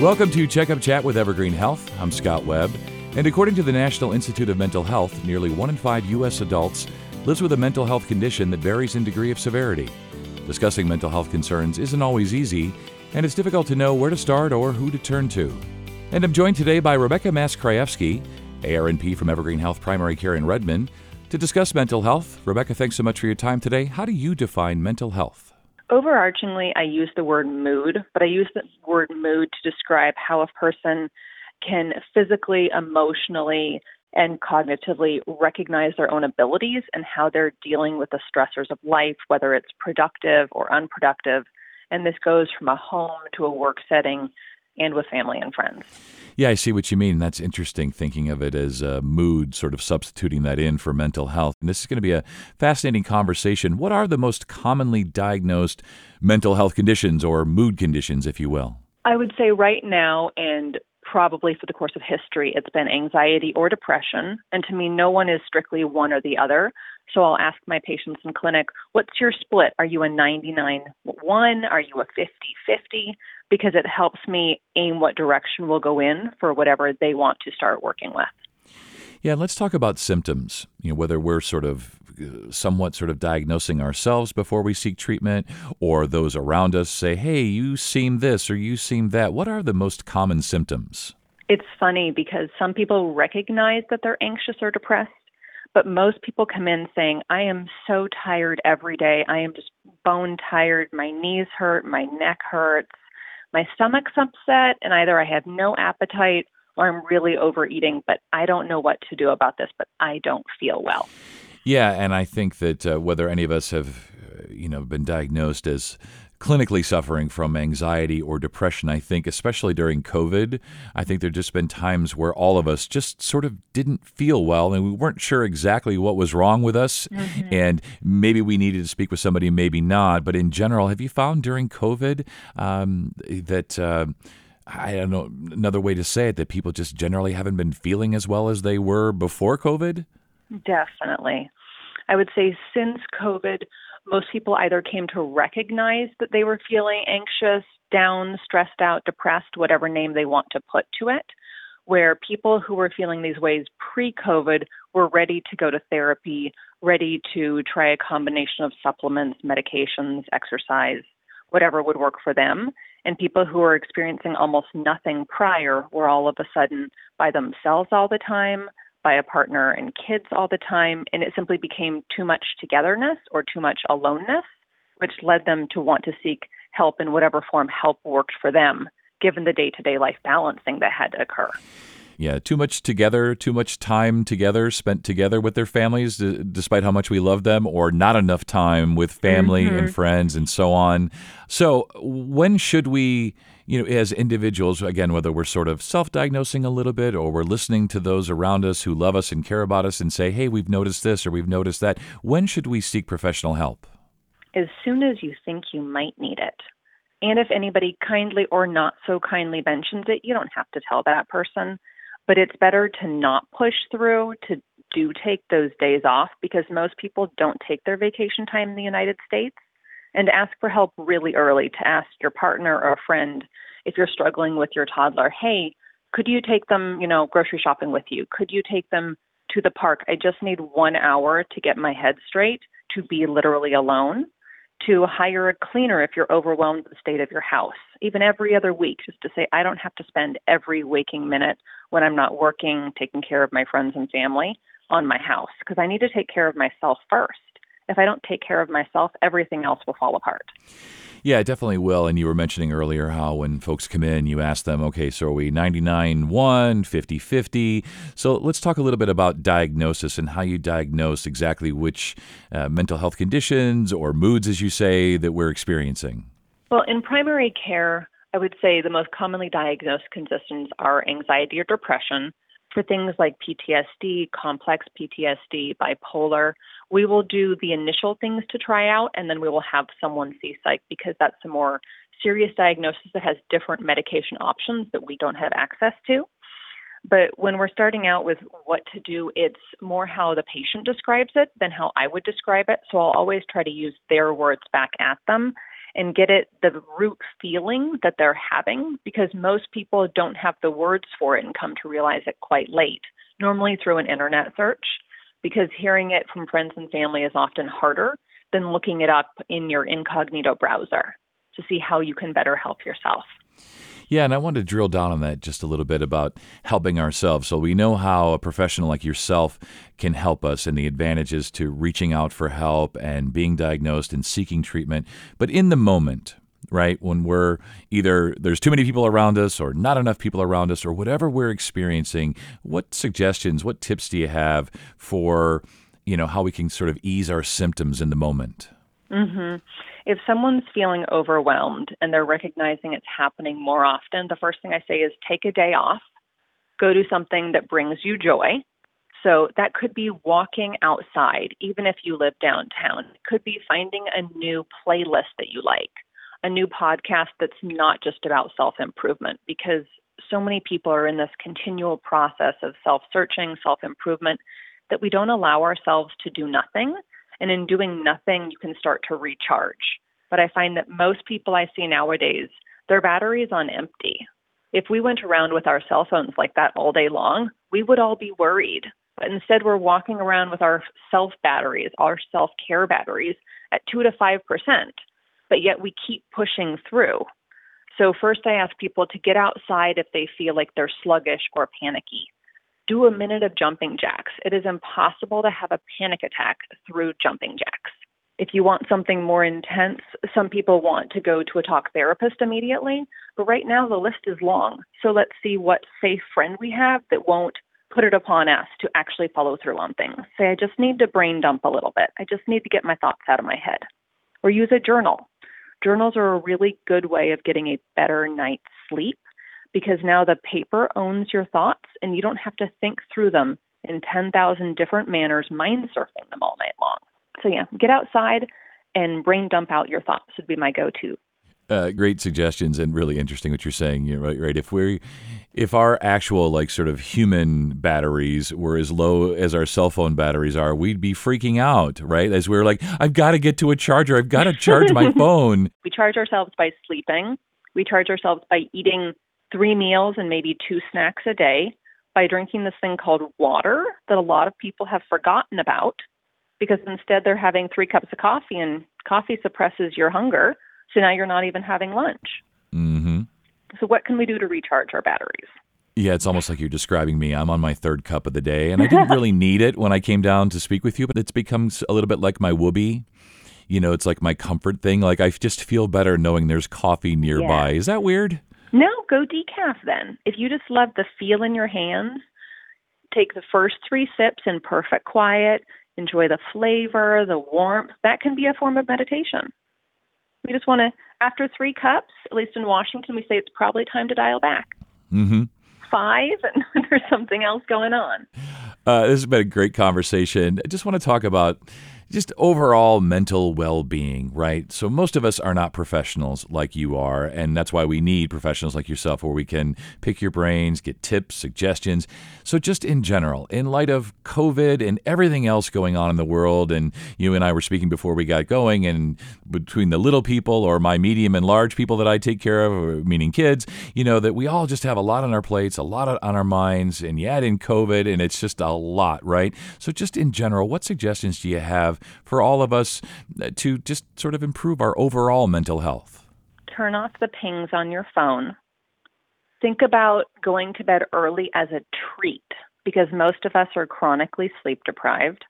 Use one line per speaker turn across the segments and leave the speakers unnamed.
Welcome to Checkup Chat with Evergreen Health. I'm Scott Webb. And according to the National Institute of Mental Health, nearly one in five U.S. adults lives with a mental health condition that varies in degree of severity. Discussing mental health concerns isn't always easy, and it's difficult to know where to start or who to turn to. And I'm joined today by Rebecca Mass-Krajewski, ARNP from Evergreen Health Primary Care in Redmond, to discuss mental health. Rebecca, thanks so much for your time today. How do you define mental health?
Overarchingly, I use the word mood, but I use the word mood to describe how a person can physically, emotionally, and cognitively recognize their own abilities and how they're dealing with the stressors of life, whether it's productive or unproductive. And this goes from a home to a work setting and with family and friends.
Yeah, I see what you mean. That's interesting thinking of it as a mood, sort of substituting that in for mental health. And this is going to be a fascinating conversation. What are the most commonly diagnosed mental health conditions or mood conditions, if you will?
I would say right now, and probably for the course of history, it's been anxiety or depression. And to me, no one is strictly one or the other. So I'll ask my patients in clinic, what's your split? Are you a 99 1? Are you a 50 50? Because it helps me aim what direction we'll go in for whatever they want to start working with.
Yeah, let's talk about symptoms. You know, whether we're sort of uh, somewhat sort of diagnosing ourselves before we seek treatment, or those around us say, "Hey, you seem this or you seem that." What are the most common symptoms?
It's funny because some people recognize that they're anxious or depressed, but most people come in saying, I am so tired every day. I am just bone tired. My knees hurt. My neck hurts. My stomach's upset, and either I have no appetite or I'm really overeating, but I don't know what to do about this, but I don't feel well.
Yeah, and I think that uh, whether any of us have, uh, you know, been diagnosed as clinically suffering from anxiety or depression, I think, especially during COVID, I think there just been times where all of us just sort of didn't feel well and we weren't sure exactly what was wrong with us. Mm-hmm. And maybe we needed to speak with somebody, maybe not. But in general, have you found during COVID um, that. Uh, I don't know another way to say it that people just generally haven't been feeling as well as they were before COVID?
Definitely. I would say since COVID, most people either came to recognize that they were feeling anxious, down, stressed out, depressed, whatever name they want to put to it, where people who were feeling these ways pre COVID were ready to go to therapy, ready to try a combination of supplements, medications, exercise, whatever would work for them. And people who were experiencing almost nothing prior were all of a sudden by themselves all the time, by a partner and kids all the time, and it simply became too much togetherness or too much aloneness, which led them to want to seek help in whatever form help worked for them, given the day to day life balancing that had to occur.
Yeah, too much together, too much time together spent together with their families, d- despite how much we love them, or not enough time with family mm-hmm. and friends and so on. So, when should we you know, as individuals, again, whether we're sort of self diagnosing a little bit or we're listening to those around us who love us and care about us and say, hey, we've noticed this or we've noticed that, when should we seek professional help?
As soon as you think you might need it. And if anybody kindly or not so kindly mentions it, you don't have to tell that person. But it's better to not push through, to do take those days off because most people don't take their vacation time in the United States and ask for help really early to ask your partner or a friend if you're struggling with your toddler, hey, could you take them, you know, grocery shopping with you? Could you take them to the park? I just need one hour to get my head straight, to be literally alone, to hire a cleaner if you're overwhelmed with the state of your house, even every other week, just to say, I don't have to spend every waking minute when I'm not working, taking care of my friends and family on my house, because I need to take care of myself first if I don't take care of myself, everything else will fall apart.
Yeah, it definitely will. And you were mentioning earlier how when folks come in, you ask them, okay, so are we 99 1, 50 50? So let's talk a little bit about diagnosis and how you diagnose exactly which uh, mental health conditions or moods, as you say, that we're experiencing.
Well, in primary care, I would say the most commonly diagnosed conditions are anxiety or depression. For things like PTSD, complex PTSD, bipolar, we will do the initial things to try out and then we will have someone see psych because that's a more serious diagnosis that has different medication options that we don't have access to. But when we're starting out with what to do, it's more how the patient describes it than how I would describe it. So I'll always try to use their words back at them and get it the root feeling that they're having because most people don't have the words for it and come to realize it quite late, normally through an internet search, because hearing it from friends and family is often harder than looking it up in your incognito browser to see how you can better help yourself.
Yeah, and I wanted to drill down on that just a little bit about helping ourselves. So we know how a professional like yourself can help us and the advantages to reaching out for help and being diagnosed and seeking treatment. But in the moment, right, when we're either there's too many people around us or not enough people around us or whatever we're experiencing, what suggestions, what tips do you have for, you know, how we can sort of ease our symptoms in the moment?
Mhm if someone's feeling overwhelmed and they're recognizing it's happening more often, the first thing I say is take a day off, go do something that brings you joy. So that could be walking outside, even if you live downtown. It could be finding a new playlist that you like, a new podcast that's not just about self improvement, because so many people are in this continual process of self searching, self improvement, that we don't allow ourselves to do nothing and in doing nothing, you can start to recharge. But I find that most people I see nowadays, their battery is on empty. If we went around with our cell phones like that all day long, we would all be worried. But instead, we're walking around with our self batteries, our self care batteries at 2 to 5%, but yet we keep pushing through. So, first, I ask people to get outside if they feel like they're sluggish or panicky do a minute of jumping jacks. It is impossible to have a panic attack through jumping jacks. If you want something more intense, some people want to go to a talk therapist immediately, but right now the list is long. So let's see what safe friend we have that won't put it upon us to actually follow through on things. Say, I just need to brain dump a little bit. I just need to get my thoughts out of my head. Or use a journal. Journals are a really good way of getting a better night's sleep because now the paper owns your thoughts and you don't have to think through them in 10,000 different manners, mind surfing them all night long. So, yeah, get outside and brain dump out your thoughts would be my go to.
Uh, great suggestions and really interesting what you're saying. You know, right, right. If we, if our actual like sort of human batteries were as low as our cell phone batteries are, we'd be freaking out, right? As we we're like, I've got to get to a charger. I've got to charge my phone.
We charge ourselves by sleeping. We charge ourselves by eating three meals and maybe two snacks a day by drinking this thing called water that a lot of people have forgotten about because instead they're having three cups of coffee and coffee suppresses your hunger. So now you're not even having lunch.
Mm-hmm.
So, what can we do to recharge our batteries?
Yeah, it's almost like you're describing me. I'm on my third cup of the day, and I didn't really need it when I came down to speak with you, but it's become a little bit like my woobie. You know, it's like my comfort thing. Like I just feel better knowing there's coffee nearby. Yeah. Is that weird?
No, go decaf then. If you just love the feel in your hands, take the first three sips in perfect quiet, enjoy the flavor, the warmth. That can be a form of meditation. We just want to, after three cups, at least in Washington, we say it's probably time to dial back.
Mm-hmm.
Five, and there's something else going on.
Uh, this has been a great conversation. I just want to talk about just overall mental well being, right? So, most of us are not professionals like you are, and that's why we need professionals like yourself where we can pick your brains, get tips, suggestions. So, just in general, in light of COVID and everything else going on in the world, and you and I were speaking before we got going, and between the little people or my medium and large people that I take care of, meaning kids, you know, that we all just have a lot on our plates, a lot on our minds, and you add in COVID, and it's just a lot, right? So, just in general, what suggestions do you have? For all of us uh, to just sort of improve our overall mental health?
Turn off the pings on your phone. Think about going to bed early as a treat because most of us are chronically sleep deprived.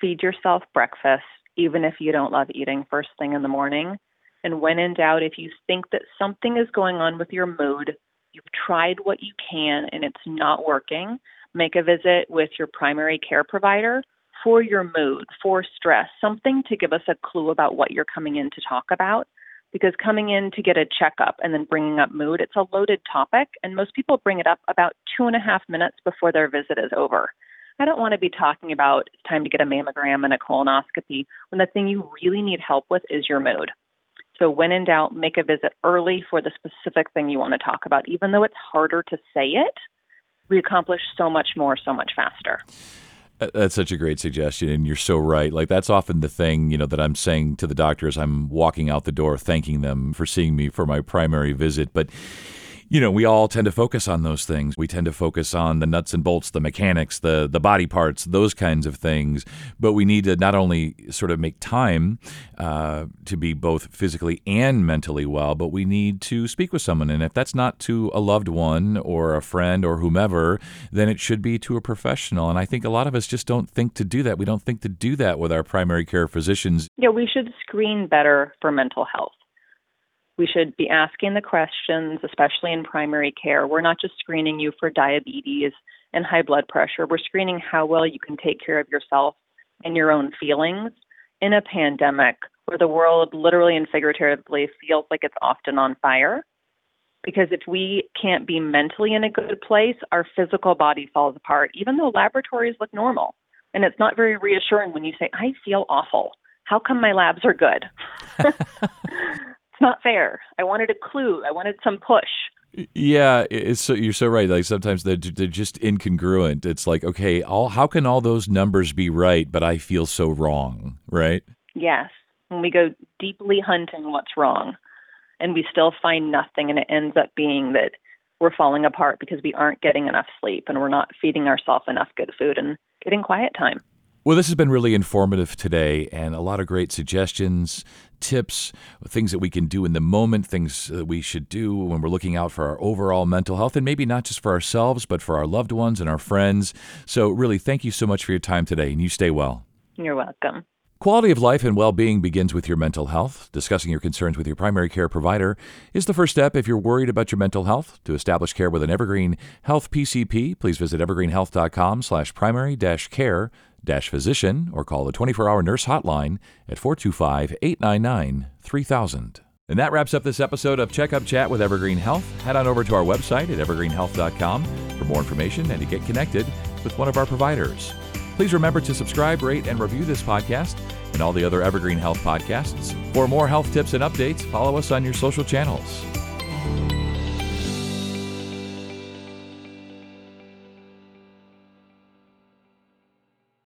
Feed yourself breakfast, even if you don't love eating first thing in the morning. And when in doubt, if you think that something is going on with your mood, you've tried what you can and it's not working, make a visit with your primary care provider for your mood, for stress, something to give us a clue about what you're coming in to talk about. Because coming in to get a checkup and then bringing up mood, it's a loaded topic, and most people bring it up about two and a half minutes before their visit is over. I don't want to be talking about it's time to get a mammogram and a colonoscopy when the thing you really need help with is your mood. So, when in doubt, make a visit early for the specific thing you want to talk about. Even though it's harder to say it, we accomplish so much more so much faster.
That's such a great suggestion, and you're so right. Like that's often the thing, you know, that I'm saying to the doctors. I'm walking out the door, thanking them for seeing me for my primary visit, but you know, we all tend to focus on those things. We tend to focus on the nuts and bolts, the mechanics, the the body parts, those kinds of things. But we need to not only sort of make time uh, to be both physically and mentally well, but we need to speak with someone. And if that's not to a loved one or a friend or whomever, then it should be to a professional. And I think a lot of us just don't think to do that. We don't think to do that with our primary care physicians.
Yeah, we should screen better for mental health. We should be asking the questions, especially in primary care. We're not just screening you for diabetes and high blood pressure, we're screening how well you can take care of yourself and your own feelings in a pandemic where the world literally and figuratively feels like it's often on fire. Because if we can't be mentally in a good place, our physical body falls apart, even though laboratories look normal. And it's not very reassuring when you say, I feel awful. How come my labs are good? not fair. I wanted a clue. I wanted some push.
Yeah, it's so, you're so right. Like sometimes they're, they're just incongruent. It's like, okay, all how can all those numbers be right, but I feel so wrong, right?
Yes. When we go deeply hunting what's wrong, and we still find nothing, and it ends up being that we're falling apart because we aren't getting enough sleep and we're not feeding ourselves enough good food and getting quiet time.
Well, this has been really informative today and a lot of great suggestions, tips, things that we can do in the moment, things that we should do when we're looking out for our overall mental health and maybe not just for ourselves, but for our loved ones and our friends. So, really, thank you so much for your time today and you stay well.
You're welcome.
Quality of life and well being begins with your mental health. Discussing your concerns with your primary care provider is the first step if you're worried about your mental health. To establish care with an Evergreen Health PCP, please visit evergreenhealth.com slash primary care physician or call the 24 hour nurse hotline at 425 899 3000. And that wraps up this episode of Checkup Chat with Evergreen Health. Head on over to our website at evergreenhealth.com for more information and to get connected with one of our providers. Please remember to subscribe, rate, and review this podcast and all the other Evergreen Health podcasts. For more health tips and updates, follow us on your social channels.